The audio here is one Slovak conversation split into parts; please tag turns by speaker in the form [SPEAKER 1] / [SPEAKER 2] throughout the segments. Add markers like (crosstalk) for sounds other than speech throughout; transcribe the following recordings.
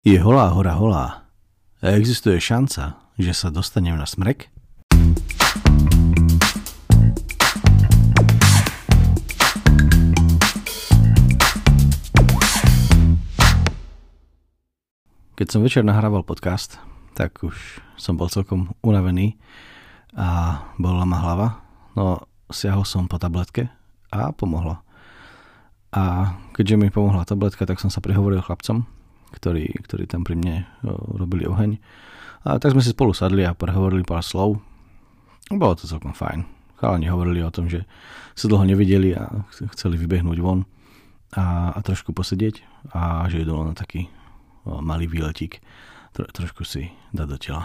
[SPEAKER 1] Je holá hora holá. Existuje šanca, že sa dostanem na smrek? Keď som večer nahrával podcast, tak už som bol celkom unavený a bola ma hlava. No, siahol som po tabletke a pomohlo. A keďže mi pomohla tabletka, tak som sa prihovoril chlapcom, ktorí, ktorí tam pri mne robili oheň. A tak sme si spolu sadli a prehovorili pár slov. Bolo to celkom fajn. Chalani hovorili o tom, že sa dlho nevideli a chceli vybehnúť von a, a trošku posedieť a že idú na taký malý výletík tro, trošku si dať do tela.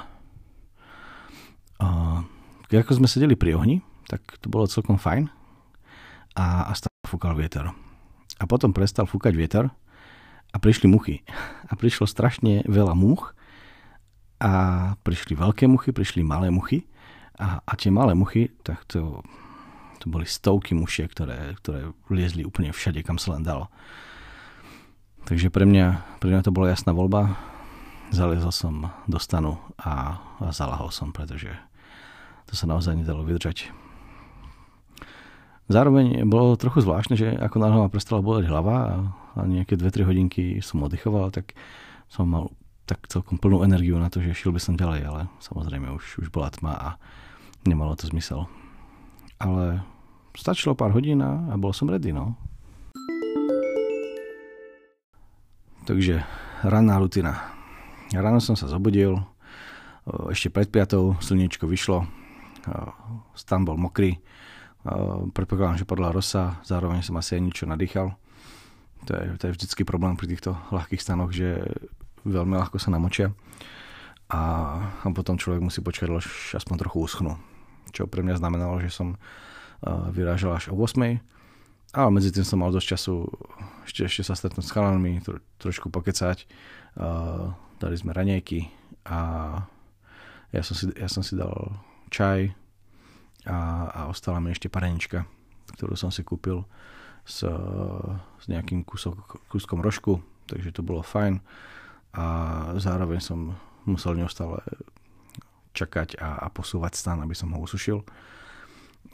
[SPEAKER 1] A, ako sme sedeli pri ohni, tak to bolo celkom fajn a, a stále fúkal vietor. A potom prestal fúkať vietor a prišli muchy. A prišlo strašne veľa much a prišli veľké muchy, prišli malé muchy a, a tie malé muchy, tak to, to boli stovky mušie, ktoré, ktoré liezli úplne všade, kam sa len dalo. Takže pre mňa, pre mňa to bola jasná voľba. Zaliezol som do stanu a, a zalahol som, pretože to sa naozaj nedalo vydržať. Zároveň bolo trochu zvláštne, že ako náhle ma prestala boleť hlava a a nejaké 2-3 hodinky som oddychoval, tak som mal tak celkom plnú energiu na to, že šiel by som ďalej, ale samozrejme už, už bola tma a nemalo to zmysel. Ale stačilo pár hodín a, bol som ready, no. Takže ranná rutina. Ráno som sa zobudil, ešte pred piatou slniečko vyšlo, stan bol mokrý, predpokladám, že podľa rosa, zároveň som asi aj niečo nadýchal. To je, to je vždycky problém pri týchto ľahkých stanoch, že veľmi ľahko sa namočia a, a potom človek musí počkať, až aspoň trochu uschnú. Čo pre mňa znamenalo, že som vyrážal až o 8 ale medzi tým som mal dosť času ešte, ešte sa stretnúť s chalanmi, tro, trošku pokecať. Uh, dali sme raňajky a ja som si, ja som si dal čaj a, a ostala mi ešte parenička, ktorú som si kúpil s, s nejakým kúsok, kúskom rožku, takže to bolo fajn a zároveň som musel neustále čakať a, a posúvať stan, aby som ho usušil.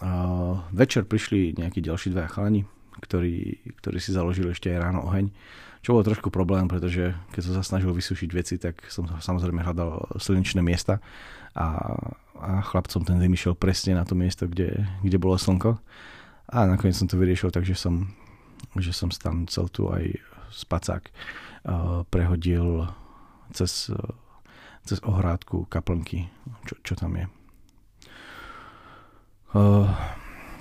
[SPEAKER 1] Uh, večer prišli nejakí ďalší dva chalani, ktorí, ktorí si založili ešte aj ráno oheň, čo bolo trošku problém, pretože keď som sa snažil vysušiť veci, tak som samozrejme hľadal slnečné miesta a, a chlapcom ten zem išiel presne na to miesto, kde, kde bolo slnko a nakoniec som to vyriešil, takže som, že som tam cel tu aj spacák uh, prehodil cez, uh, cez ohrádku kaplnky, čo, čo tam je. Uh,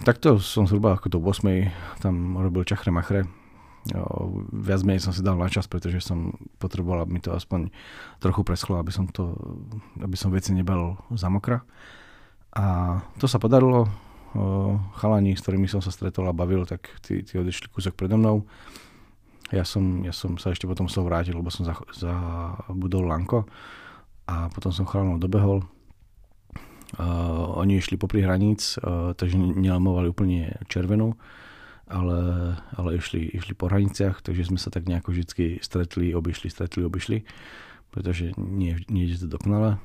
[SPEAKER 1] takto som zhruba ako do 8. tam robil čachre machre. Uh, viac menej som si dal na čas, pretože som potreboval, aby mi to aspoň trochu preschlo, aby som, to, aby som veci nebal zamokra. A to sa podarilo, chalani, s ktorými som sa stretol a bavil, tak tí, tí odišli kúsok predo mnou. Ja som, ja som sa ešte potom som vrátil, lebo som zabudol lanko a potom som chalanov dobehol. Uh, oni išli popri hraníc, uh, takže nelamovali úplne červenú, ale, ale išli, išli po hraniciach, takže sme sa tak nejako vždy stretli, obišli, stretli, obišli, pretože nie, nie je to dokonale.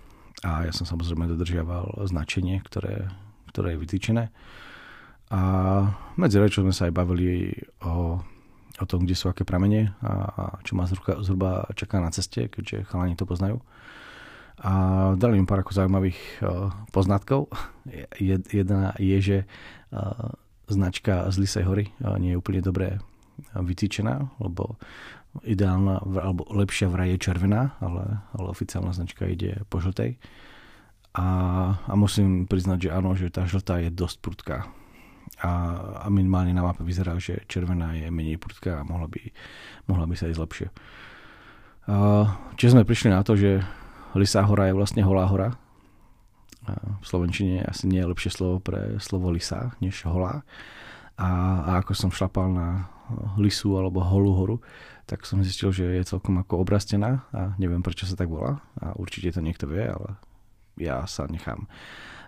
[SPEAKER 1] A ja som samozrejme dodržiaval značenie, ktoré, ktoré je vytýčené. A medzi rečou sme sa aj bavili o, o tom, kde sú aké pramene a, a čo ma zhruba, zhruba čaká na ceste, keďže chalani to poznajú. A dali mi pár ako zaujímavých uh, poznatkov. Jedna je, že uh, značka z Lisej hory uh, nie je úplne dobre vytýčená, lebo ideálna, alebo lepšia vraj je červená, ale, ale oficiálna značka ide po žltej. A, a musím priznať, že áno, že tá žltá je dosť prudká. A, a minimálne na mape vyzerá, že červená je menej prudká a mohla by, mohla by sa ísť lepšie. čiže sme prišli na to, že Lisá hora je vlastne holá hora. A v Slovenčine asi nie je lepšie slovo pre slovo lisa, než holá. A, a ako som šlapal na lisu alebo holú horu, tak som zistil, že je celkom ako obrastená a neviem prečo sa tak volá a určite to niekto vie, ale ja sa nechám,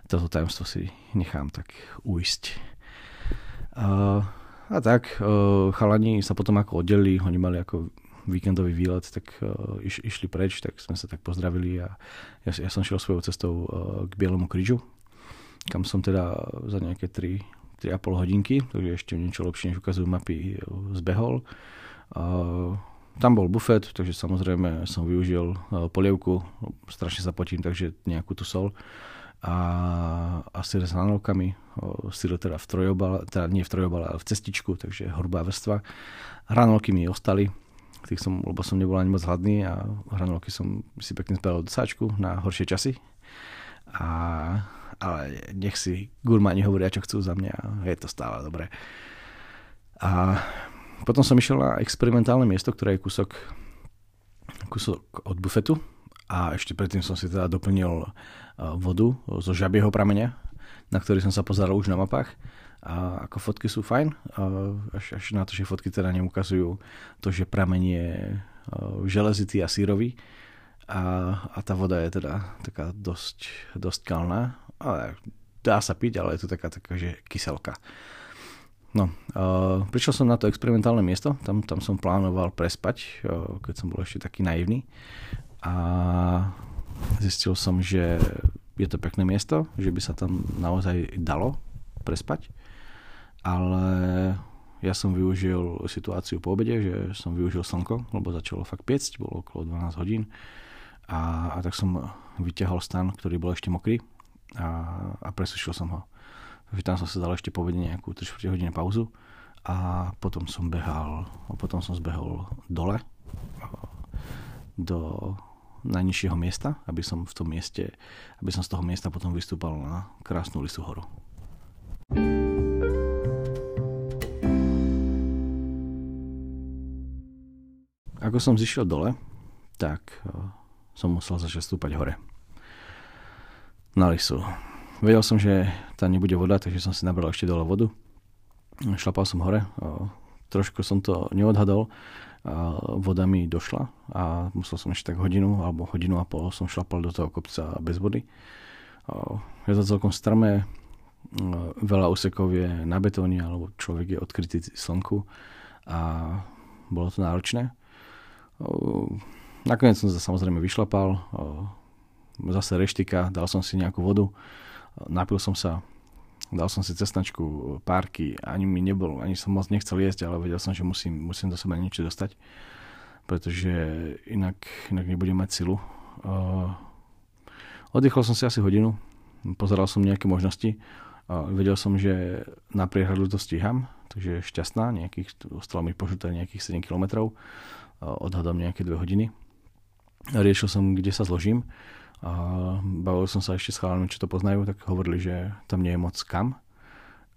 [SPEAKER 1] toto tajomstvo si nechám tak uísť. Uh, a tak, uh, chalani sa potom ako oddelili, oni mali ako víkendový výlet, tak uh, iš, išli preč, tak sme sa tak pozdravili a ja, ja som šiel svojou cestou uh, k Bielemu krížu, kam som teda za nejaké 3, 3,5 hodinky, takže ešte niečo lepšie než ukazujú mapy, zbehol. Uh, tam bol bufet, takže samozrejme som využil polievku, strašne sa potím, takže nejakú tú sol a, a syr s hranolkami, syr teda v trojobale, teda nie v trojobale, ale v cestičku, takže hrubá vrstva. Hranolky mi ostali, tých som, lebo som nebol ani moc hladný a hranolky som si pekne zbral do sáčku na horšie časy. A, ale nech si gurmáni hovoria, čo chcú za mňa, je to stále dobré. A potom som išiel na experimentálne miesto, ktoré je kúsok, kúsok od bufetu a ešte predtým som si teda doplnil vodu zo žabieho prameňa, na ktorý som sa pozeral už na mapách. A ako fotky sú fajn, až, až na to, že fotky teda neukazujú to, že prameň je železitý a sírový. A, a tá voda je teda taká dosť, dosť kalná. Ale dá sa piť, ale je to taká, taká že kyselka. No, uh, prišiel som na to experimentálne miesto, tam, tam som plánoval prespať, uh, keď som bol ešte taký naivný. A zistil som, že je to pekné miesto, že by sa tam naozaj dalo prespať, ale ja som využil situáciu po obede, že som využil slnko, lebo začalo fakt piecť, bolo okolo 12 hodín a, a tak som vyťahol stan, ktorý bol ešte mokrý a, a presušil som ho. Takže tam som sa dal ešte povedať nejakú 3 hodiny pauzu a potom som behal, a potom som zbehol dole do najnižšieho miesta, aby som v tom mieste, aby som z toho miesta potom vystúpal na krásnu lisú horu. Ako som zišiel dole, tak eh, som musel začať stúpať hore. Na lisu. Vedel som, že tam nebude voda, takže som si nabral ešte dole vodu. Šlapal som hore. Eh, trošku som to neodhadol, voda mi došla a musel som ešte tak hodinu alebo hodinu a pol som šlapal do toho kopca bez vody. Je to celkom strmé, veľa úsekov je na betóne alebo človek je odkrytý slnku a bolo to náročné. Nakoniec som sa samozrejme vyšlapal, zase reštika, dal som si nejakú vodu, napil som sa, Dal som si cestnačku, párky, ani mi nebol, ani som moc nechcel jesť, ale vedel som, že musím, musím do seba niečo dostať, pretože inak, inak nebudem mať silu. Oddychol som si asi hodinu, pozeral som nejaké možnosti, vedel som, že na priehľadu to stíham, takže šťastná, nejakých, ostalo mi požuté nejakých 7 km, odhadom nejaké 2 hodiny. Riešil som, kde sa zložím a bavil som sa ešte s chalami, čo to poznajú, tak hovorili, že tam nie je moc kam.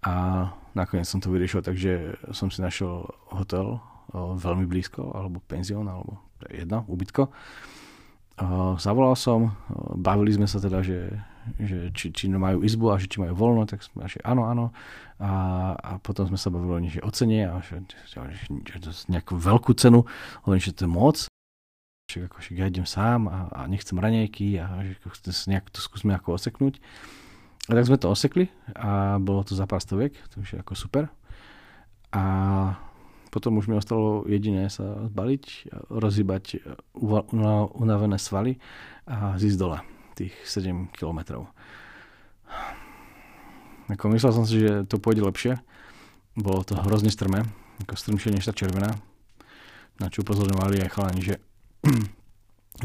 [SPEAKER 1] A nakoniec som to vyriešil, takže som si našiel hotel veľmi blízko, alebo penzión, alebo jedno, ubytko. Zavolal som, bavili sme sa teda, že, že či, či majú izbu a že či majú voľno, tak sme že áno, áno. A, a potom sme sa bavili že o cene a že, že, že, že nejakú veľkú cenu, hovorím, že to je moc však ako však ja idem sám a, a nechcem raňajky a že nejak to skúsme ako oseknúť. A tak sme to osekli a bolo to za pár stoviek, to už je ako super. A potom už mi ostalo jediné sa zbaliť, rozhýbať unavené svaly a zísť dole tých 7 kilometrov. Ako myslel som si, že to pôjde lepšie. Bolo to hrozne strmé, ako strmšie než tá červená. Na čo upozorňovali aj chalani, že (clears throat)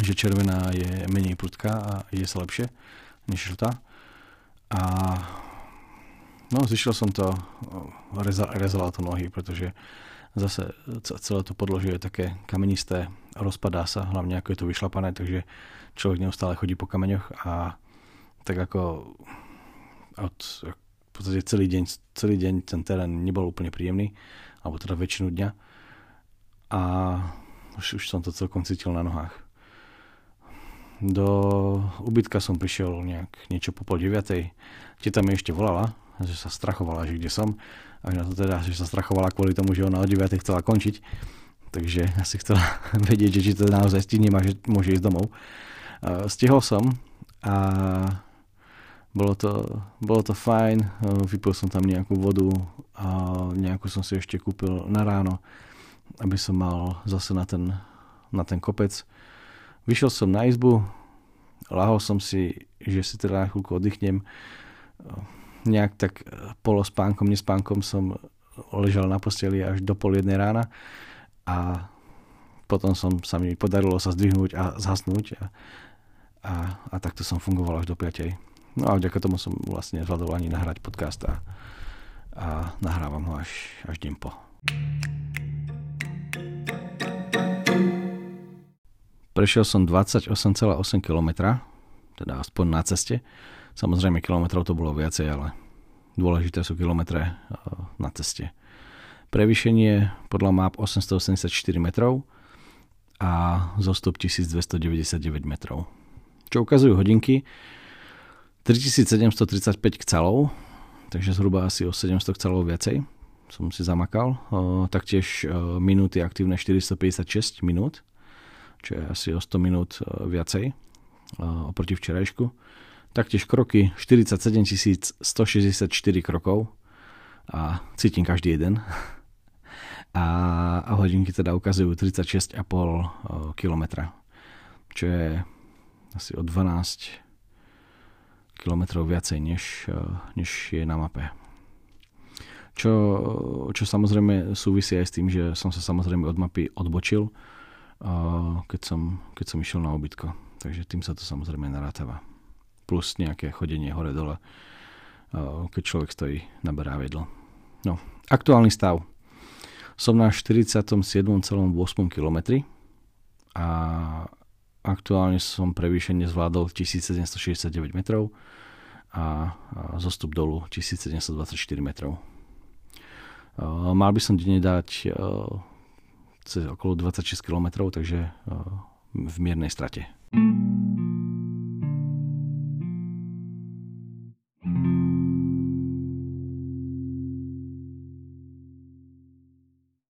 [SPEAKER 1] že červená je menej prudká a ide sa lepšie než žltá. A no, zišiel som to, reza, rezala to nohy, pretože zase celé to podložie je také kamenisté, rozpadá sa, hlavne ako je to vyšlapané, takže človek neustále chodí po kameňoch a tak ako od, v podstate celý deň, celý deň ten terén nebol úplne príjemný, alebo teda väčšinu dňa. A už, už som to celkom cítil na nohách. Do ubytka som prišiel nejak niečo po pol deviatej. Teta mi ešte volala, že sa strachovala, že kde som. A na to teda, že sa strachovala kvôli tomu, že ona o 9 chcela končiť. Takže (laughs) asi chcela (laughs) vedieť, že či to naozaj stihnem a že môže ísť domov. Stihol som a bolo to, bolo to fajn, vypil som tam nejakú vodu a nejakú som si ešte kúpil na ráno aby som mal zase na ten na ten kopec. Vyšiel som na izbu, lahol som si, že si teda na chvíľku oddychnem. Nejak tak polospánkom, nespánkom som ležal na posteli až do pol jednej rána a potom som sa mi podarilo sa zdvihnúť a zhasnúť a, a, a takto som fungoval až do 5. No a vďaka tomu som vlastne zvládol ani nahrať podcast a, a nahrávam ho až, až deň po. Prešiel som 28,8 km, teda aspoň na ceste. Samozrejme kilometrov to bolo viacej, ale dôležité sú kilometre eh, na ceste. Prevýšenie podľa map 884 metrov a zostup 1299 metrov. Čo ukazujú hodinky, 3735 kcalov, takže zhruba asi o 700 kcalov viacej som si zamakal. Eh, taktiež eh, minúty aktívne 456 minút čo je asi o 100 minút viacej oproti včerajšku. Taktiež kroky 47 164 krokov a cítim každý jeden. A, a hodinky teda ukazujú 36,5 km, čo je asi o 12 km viacej, než, než je na mape. Čo, čo samozrejme súvisí aj s tým, že som sa samozrejme od mapy odbočil, keď som, keď som išiel na obytko. Takže tým sa to samozrejme narátava. Plus nejaké chodenie hore-dole, keď človek stojí, naberá vedlo. No, aktuálny stav. Som na 47,8 km a aktuálne som prevýšenie zvládol 1769 metrov a zostup dolu 1724 metrov. Mal by som denne dať cez okolo 26 km, takže v miernej strate.